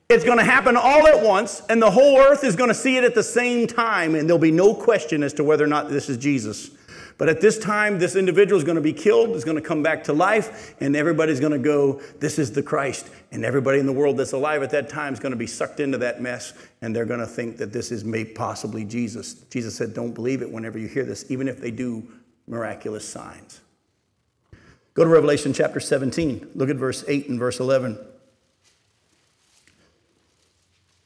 it's going to happen all at once, and the whole earth is going to see it at the same time, and there'll be no question as to whether or not this is Jesus. But at this time, this individual is going to be killed, is going to come back to life, and everybody's going to go, This is the Christ. And everybody in the world that's alive at that time is going to be sucked into that mess, and they're going to think that this is maybe possibly Jesus. Jesus said, Don't believe it whenever you hear this, even if they do miraculous signs. Go to Revelation chapter 17. Look at verse 8 and verse 11.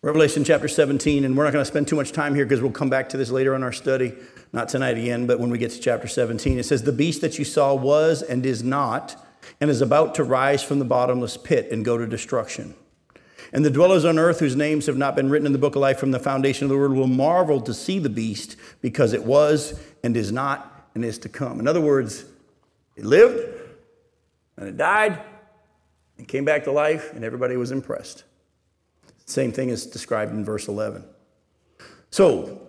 Revelation chapter 17, and we're not going to spend too much time here because we'll come back to this later in our study. Not tonight again, but when we get to chapter 17. It says, The beast that you saw was and is not, and is about to rise from the bottomless pit and go to destruction. And the dwellers on earth whose names have not been written in the book of life from the foundation of the world will marvel to see the beast because it was and is not and is to come. In other words, it lived, and it died and came back to life, and everybody was impressed. Same thing is described in verse 11. So,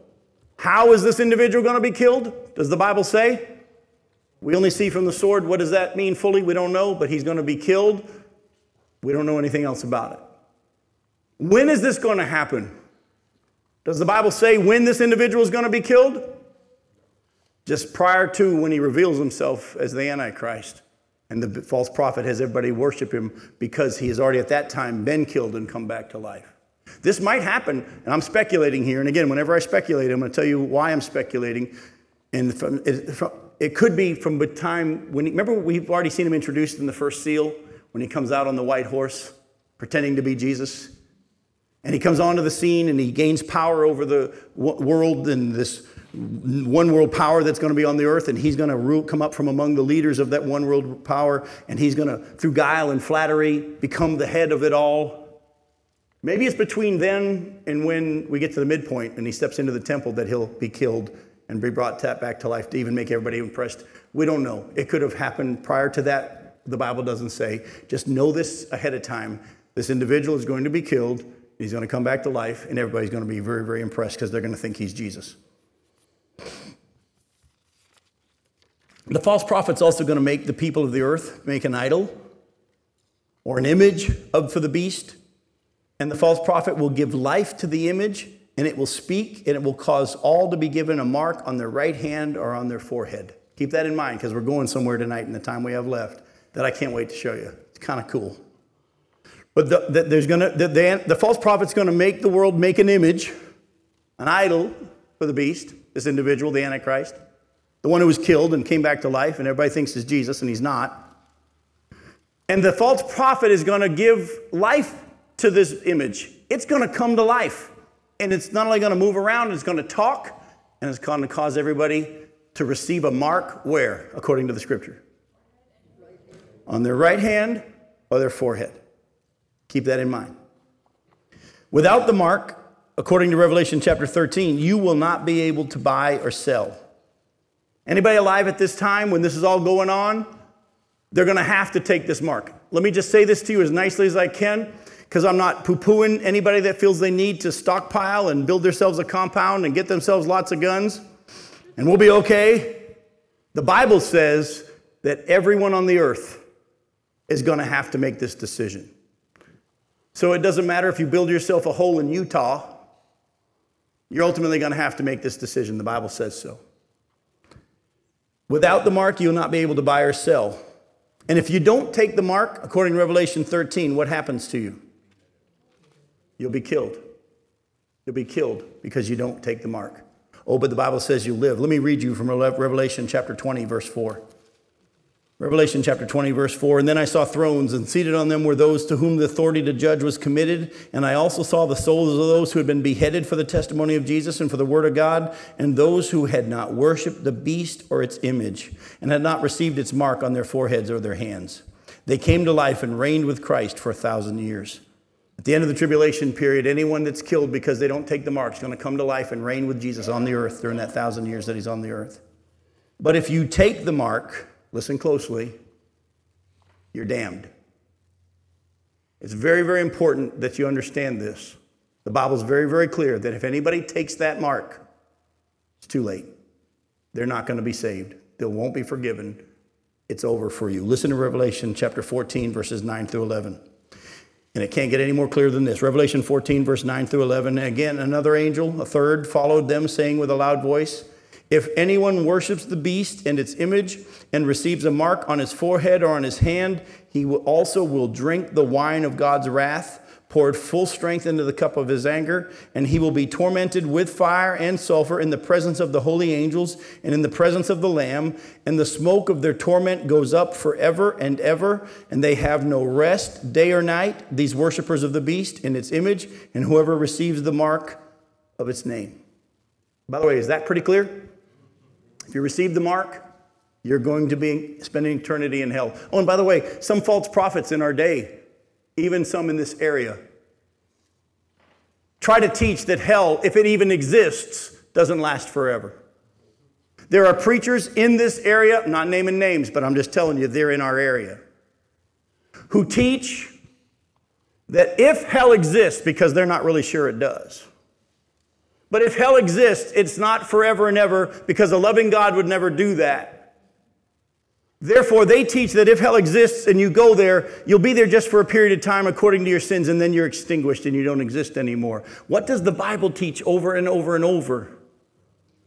how is this individual going to be killed? Does the Bible say? We only see from the sword. What does that mean fully? We don't know, but he's going to be killed. We don't know anything else about it. When is this going to happen? Does the Bible say when this individual is going to be killed? Just prior to when he reveals himself as the Antichrist. And the false prophet has everybody worship him because he has already at that time been killed and come back to life. This might happen, and I'm speculating here. And again, whenever I speculate, I'm going to tell you why I'm speculating. And from, it, from, it, could be from the time when, he, remember, we've already seen him introduced in the first seal when he comes out on the white horse pretending to be Jesus. And he comes onto the scene and he gains power over the world and this one world power that's going to be on the earth, and he's going to rule, come up from among the leaders of that one world power, and he's going to, through guile and flattery, become the head of it all. Maybe it's between then and when we get to the midpoint and he steps into the temple that he'll be killed and be brought back to life to even make everybody impressed. We don't know. It could have happened prior to that. The Bible doesn't say. Just know this ahead of time. This individual is going to be killed. He's going to come back to life, and everybody's going to be very, very impressed because they're going to think he's Jesus. The false prophet's also going to make the people of the earth make an idol or an image of, for the beast. And the false prophet will give life to the image, and it will speak, and it will cause all to be given a mark on their right hand or on their forehead. Keep that in mind because we're going somewhere tonight in the time we have left that I can't wait to show you. It's kind of cool. But the, the, there's gonna, the, the, the false prophet's going to make the world make an image, an idol for the beast, this individual, the Antichrist the one who was killed and came back to life, and everybody thinks is Jesus, and he's not. And the false prophet is going to give life to this image. It's going to come to life. And it's not only going to move around, it's going to talk, and it's going to cause everybody to receive a mark where, according to the scripture? On their right hand or their forehead. Keep that in mind. Without the mark, according to Revelation chapter 13, you will not be able to buy or sell. Anybody alive at this time when this is all going on? They're going to have to take this mark. Let me just say this to you as nicely as I can, because I'm not poo pooing anybody that feels they need to stockpile and build themselves a compound and get themselves lots of guns, and we'll be okay. The Bible says that everyone on the earth is going to have to make this decision. So it doesn't matter if you build yourself a hole in Utah, you're ultimately going to have to make this decision. The Bible says so. Without the mark, you'll not be able to buy or sell. And if you don't take the mark, according to Revelation 13, what happens to you? You'll be killed. You'll be killed because you don't take the mark. Oh, but the Bible says you live. Let me read you from Revelation chapter 20, verse 4. Revelation chapter 20, verse 4. And then I saw thrones, and seated on them were those to whom the authority to judge was committed. And I also saw the souls of those who had been beheaded for the testimony of Jesus and for the word of God, and those who had not worshiped the beast or its image, and had not received its mark on their foreheads or their hands. They came to life and reigned with Christ for a thousand years. At the end of the tribulation period, anyone that's killed because they don't take the mark is going to come to life and reign with Jesus on the earth during that thousand years that he's on the earth. But if you take the mark, listen closely, you're damned. It's very, very important that you understand this. The Bible's very, very clear that if anybody takes that mark, it's too late. They're not going to be saved. They won't be forgiven. It's over for you. Listen to Revelation chapter 14, verses 9 through 11. And it can't get any more clear than this. Revelation 14, verse 9 through 11. And again, another angel, a third, followed them, saying with a loud voice, if anyone worships the beast and its image and receives a mark on his forehead or on his hand, he also will drink the wine of God's wrath, poured full strength into the cup of his anger, and he will be tormented with fire and sulfur in the presence of the holy angels and in the presence of the Lamb. And the smoke of their torment goes up forever and ever, and they have no rest day or night, these worshippers of the beast in its image, and whoever receives the mark of its name. By the way, is that pretty clear? If you receive the mark, you're going to be spending eternity in hell. Oh, and by the way, some false prophets in our day, even some in this area, try to teach that hell, if it even exists, doesn't last forever. There are preachers in this area, I'm not naming names, but I'm just telling you, they're in our area, who teach that if hell exists, because they're not really sure it does, but if hell exists, it's not forever and ever because a loving God would never do that. Therefore, they teach that if hell exists and you go there, you'll be there just for a period of time according to your sins, and then you're extinguished and you don't exist anymore. What does the Bible teach over and over and over?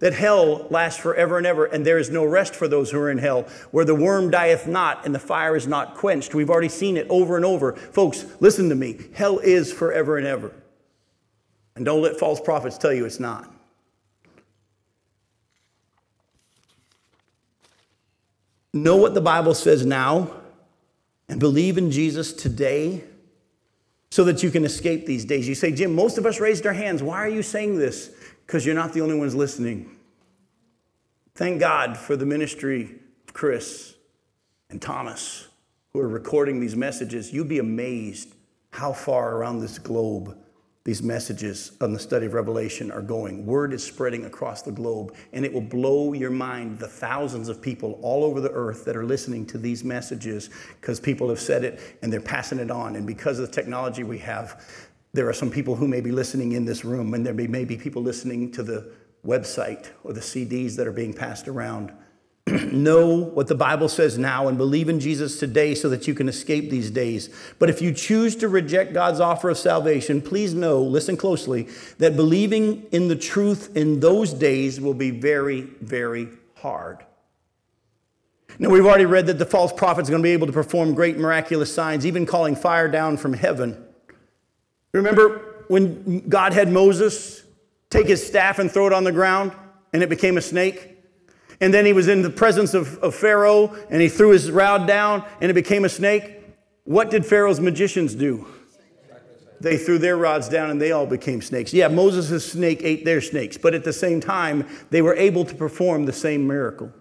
That hell lasts forever and ever, and there is no rest for those who are in hell, where the worm dieth not and the fire is not quenched. We've already seen it over and over. Folks, listen to me. Hell is forever and ever. And don't let false prophets tell you it's not. Know what the Bible says now and believe in Jesus today so that you can escape these days. You say, Jim, most of us raised our hands. Why are you saying this? Because you're not the only ones listening. Thank God for the ministry of Chris and Thomas who are recording these messages. You'd be amazed how far around this globe these messages on the study of Revelation are going. Word is spreading across the globe, and it will blow your mind the thousands of people all over the earth that are listening to these messages because people have said it and they're passing it on. And because of the technology we have, there are some people who may be listening in this room, and there may be people listening to the website or the CDs that are being passed around. know what the Bible says now and believe in Jesus today so that you can escape these days. But if you choose to reject God's offer of salvation, please know, listen closely, that believing in the truth in those days will be very, very hard. Now, we've already read that the false prophet's going to be able to perform great miraculous signs, even calling fire down from heaven. Remember when God had Moses take his staff and throw it on the ground and it became a snake? And then he was in the presence of, of Pharaoh and he threw his rod down and it became a snake. What did Pharaoh's magicians do? They threw their rods down and they all became snakes. Yeah, Moses' snake ate their snakes, but at the same time, they were able to perform the same miracle.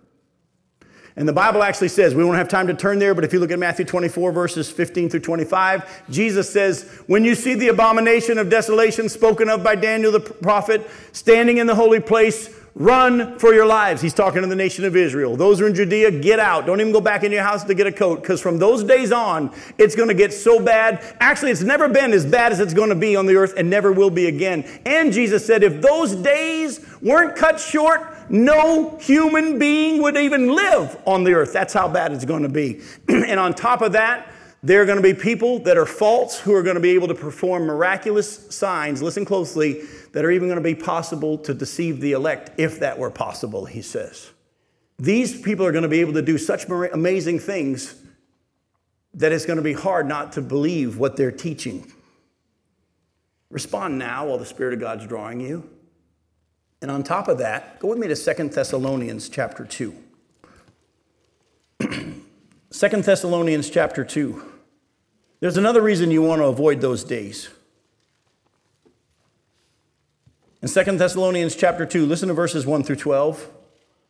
And the Bible actually says, we won't have time to turn there, but if you look at Matthew 24, verses 15 through 25, Jesus says, When you see the abomination of desolation spoken of by Daniel the prophet standing in the holy place, Run for your lives. He's talking to the nation of Israel. Those who are in Judea, get out. Don't even go back in your house to get a coat because from those days on, it's going to get so bad. Actually, it's never been as bad as it's going to be on the earth and never will be again. And Jesus said, if those days weren't cut short, no human being would even live on the earth. That's how bad it's going to be. and on top of that, there are going to be people that are false who are going to be able to perform miraculous signs. Listen closely that are even going to be possible to deceive the elect if that were possible, he says. These people are going to be able to do such amazing things that it's going to be hard not to believe what they're teaching. Respond now while the Spirit of God's drawing you. And on top of that, go with me to Second Thessalonians chapter 2. 2 Thessalonians chapter 2. There's another reason you want to avoid those days. In 2 Thessalonians chapter 2, listen to verses 1 through 12.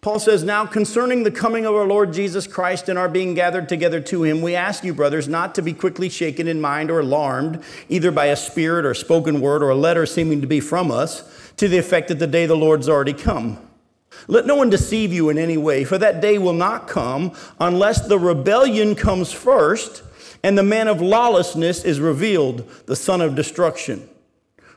Paul says, Now concerning the coming of our Lord Jesus Christ and our being gathered together to him, we ask you, brothers, not to be quickly shaken in mind or alarmed, either by a spirit or spoken word or a letter seeming to be from us, to the effect that the day the Lord's already come. Let no one deceive you in any way, for that day will not come unless the rebellion comes first and the man of lawlessness is revealed, the son of destruction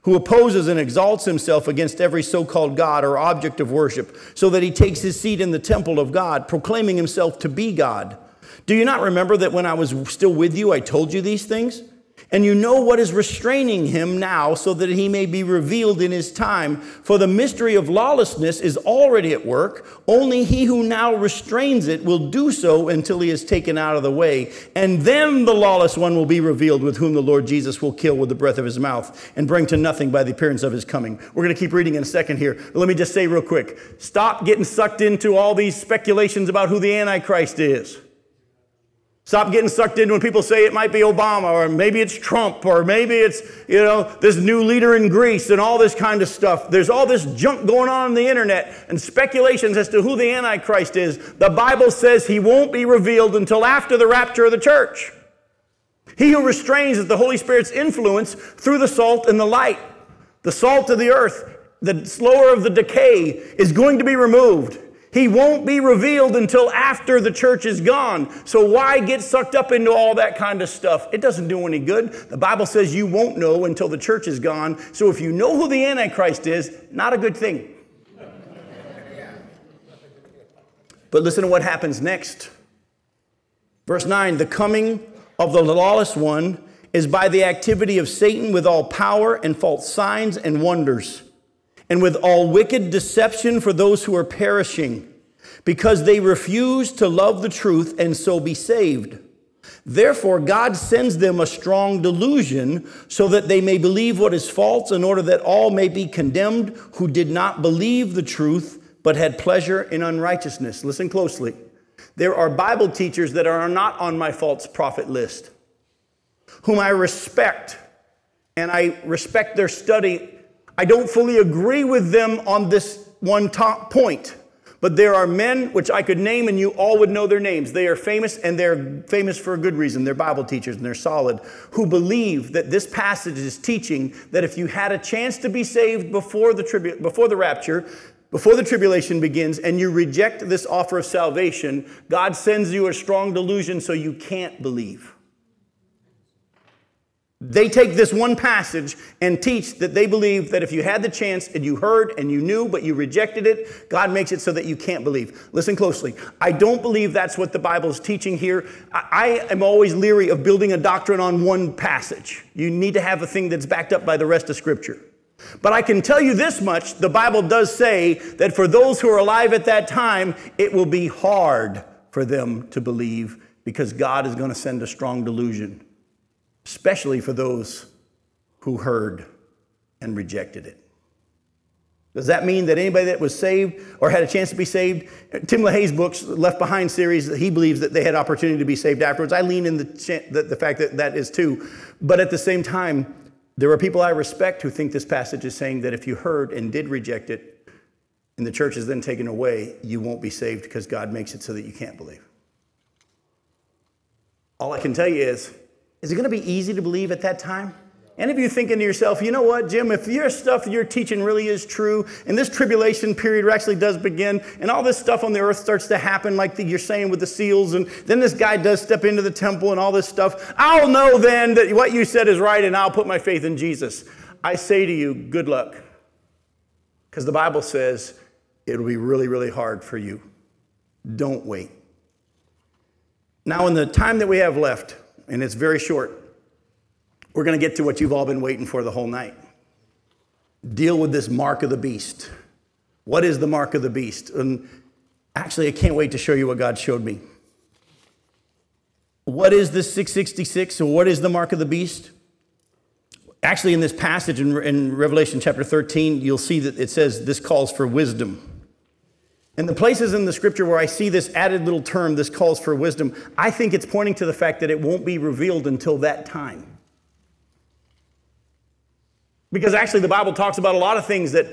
who opposes and exalts himself against every so called God or object of worship, so that he takes his seat in the temple of God, proclaiming himself to be God. Do you not remember that when I was still with you, I told you these things? And you know what is restraining him now, so that he may be revealed in his time. For the mystery of lawlessness is already at work. Only he who now restrains it will do so until he is taken out of the way. And then the lawless one will be revealed, with whom the Lord Jesus will kill with the breath of his mouth and bring to nothing by the appearance of his coming. We're going to keep reading in a second here. Let me just say real quick stop getting sucked into all these speculations about who the Antichrist is. Stop getting sucked in when people say it might be Obama or maybe it's Trump or maybe it's, you know, this new leader in Greece and all this kind of stuff. There's all this junk going on on the internet and speculations as to who the Antichrist is. The Bible says he won't be revealed until after the rapture of the church. He who restrains is the Holy Spirit's influence through the salt and the light. The salt of the earth, the slower of the decay, is going to be removed. He won't be revealed until after the church is gone. So why get sucked up into all that kind of stuff? It doesn't do any good. The Bible says you won't know until the church is gone. So if you know who the Antichrist is, not a good thing. But listen to what happens next. Verse 9 The coming of the lawless one is by the activity of Satan with all power and false signs and wonders and with all wicked deception for those who are perishing, because they refuse to love the truth and so be saved. Therefore, God sends them a strong delusion so that they may believe what is false, in order that all may be condemned who did not believe the truth but had pleasure in unrighteousness. Listen closely. There are Bible teachers that are not on my false prophet list, whom I respect, and I respect their study I don't fully agree with them on this one top point, but there are men which I could name and you all would know their names. They are famous and they're famous for a good reason. They're Bible teachers and they're solid, who believe that this passage is teaching that if you had a chance to be saved before the, tribu- before the rapture, before the tribulation begins, and you reject this offer of salvation, God sends you a strong delusion so you can't believe. They take this one passage and teach that they believe that if you had the chance and you heard and you knew but you rejected it, God makes it so that you can't believe. Listen closely. I don't believe that's what the Bible is teaching here. I am always leery of building a doctrine on one passage. You need to have a thing that's backed up by the rest of Scripture. But I can tell you this much the Bible does say that for those who are alive at that time, it will be hard for them to believe because God is going to send a strong delusion especially for those who heard and rejected it. Does that mean that anybody that was saved or had a chance to be saved, Tim LaHaye's books, Left Behind series, he believes that they had opportunity to be saved afterwards. I lean in the, the, the fact that that is too. But at the same time, there are people I respect who think this passage is saying that if you heard and did reject it, and the church is then taken away, you won't be saved because God makes it so that you can't believe. All I can tell you is is it going to be easy to believe at that time? Any of you thinking to yourself, you know what, Jim, if your stuff you're teaching really is true, and this tribulation period actually does begin, and all this stuff on the earth starts to happen, like the, you're saying with the seals, and then this guy does step into the temple and all this stuff, I'll know then that what you said is right, and I'll put my faith in Jesus. I say to you, good luck. Because the Bible says it'll be really, really hard for you. Don't wait. Now, in the time that we have left, and it's very short. We're going to get to what you've all been waiting for the whole night. Deal with this mark of the beast. What is the mark of the beast? And Actually, I can't wait to show you what God showed me. What is this 666 or what is the mark of the beast? Actually, in this passage in, in Revelation chapter 13, you'll see that it says this calls for wisdom. And the places in the scripture where I see this added little term, this calls for wisdom, I think it's pointing to the fact that it won't be revealed until that time. Because actually, the Bible talks about a lot of things that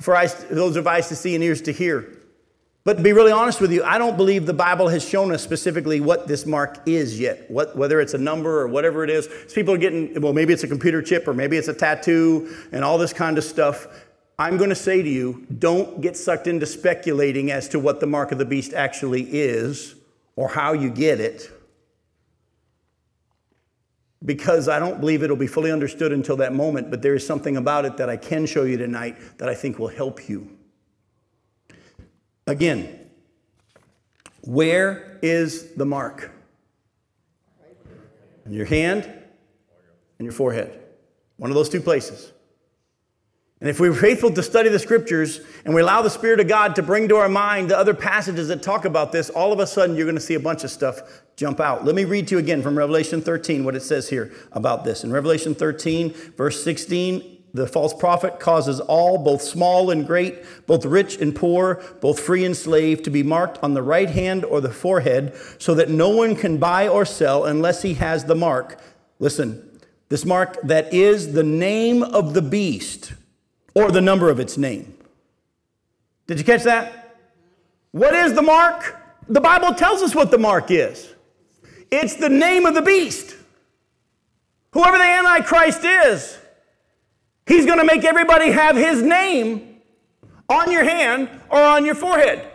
for eyes, those of eyes to see and ears to hear. But to be really honest with you, I don't believe the Bible has shown us specifically what this mark is yet, what, whether it's a number or whatever it is. People are getting, well, maybe it's a computer chip or maybe it's a tattoo and all this kind of stuff. I'm going to say to you, don't get sucked into speculating as to what the mark of the beast actually is or how you get it, because I don't believe it'll be fully understood until that moment. But there is something about it that I can show you tonight that I think will help you. Again, where is the mark? In your hand and your forehead. One of those two places. And if we're faithful to study the scriptures and we allow the Spirit of God to bring to our mind the other passages that talk about this, all of a sudden you're going to see a bunch of stuff jump out. Let me read to you again from Revelation 13 what it says here about this. In Revelation 13, verse 16, the false prophet causes all, both small and great, both rich and poor, both free and slave, to be marked on the right hand or the forehead, so that no one can buy or sell unless he has the mark. Listen, this mark that is the name of the beast or the number of its name. Did you catch that? What is the mark? The Bible tells us what the mark is it's the name of the beast. Whoever the Antichrist is. He's going to make everybody have his name on your hand or on your forehead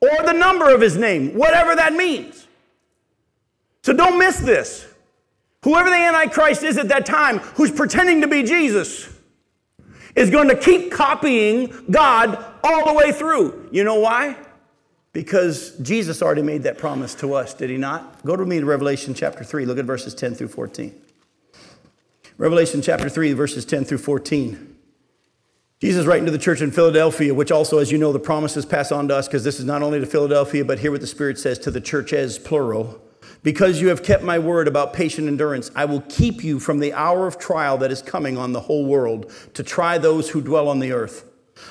or the number of his name, whatever that means. So don't miss this. Whoever the Antichrist is at that time who's pretending to be Jesus is going to keep copying God all the way through. You know why? Because Jesus already made that promise to us, did he not? Go to me to Revelation chapter 3. Look at verses 10 through 14. Revelation chapter 3, verses 10 through 14. Jesus writing to the church in Philadelphia, which also, as you know, the promises pass on to us because this is not only to Philadelphia, but hear what the Spirit says to the church as plural. Because you have kept my word about patient endurance, I will keep you from the hour of trial that is coming on the whole world to try those who dwell on the earth.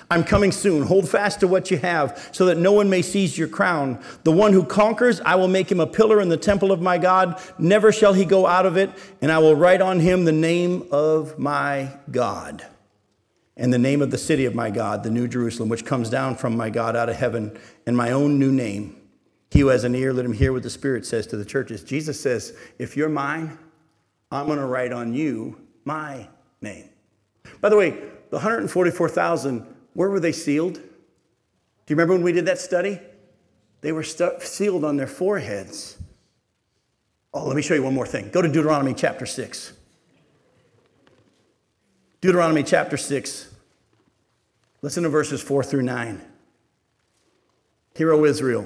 I'm coming soon. Hold fast to what you have, so that no one may seize your crown. The one who conquers, I will make him a pillar in the temple of my God. Never shall he go out of it, and I will write on him the name of my God and the name of the city of my God, the New Jerusalem, which comes down from my God out of heaven, and my own new name. He who has an ear, let him hear what the Spirit says to the churches. Jesus says, If you're mine, I'm going to write on you my name. By the way, the 144,000 where were they sealed? Do you remember when we did that study? They were stu- sealed on their foreheads. Oh, let me show you one more thing. Go to Deuteronomy chapter 6. Deuteronomy chapter 6. Listen to verses 4 through 9. Hear, O Israel,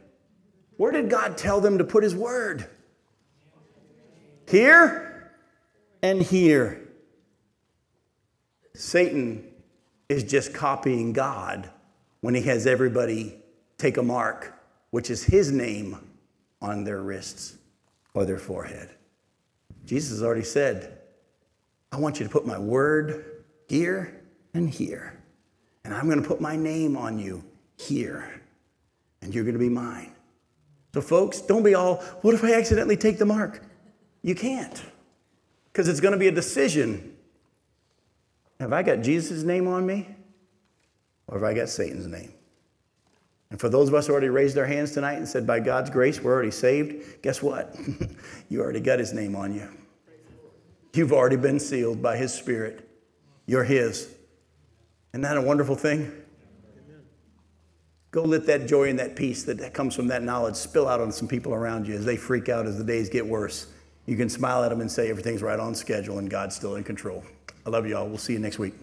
Where did God tell them to put his word? Here and here. Satan is just copying God when he has everybody take a mark, which is his name, on their wrists or their forehead. Jesus has already said, I want you to put my word here and here. And I'm going to put my name on you here. And you're going to be mine. So, folks, don't be all, what if I accidentally take the mark? You can't, because it's going to be a decision. Have I got Jesus' name on me, or have I got Satan's name? And for those of us who already raised our hands tonight and said, by God's grace, we're already saved, guess what? you already got his name on you. You've already been sealed by his spirit. You're his. Isn't that a wonderful thing? Go let that joy and that peace that comes from that knowledge spill out on some people around you as they freak out as the days get worse. You can smile at them and say everything's right on schedule and God's still in control. I love you all. We'll see you next week.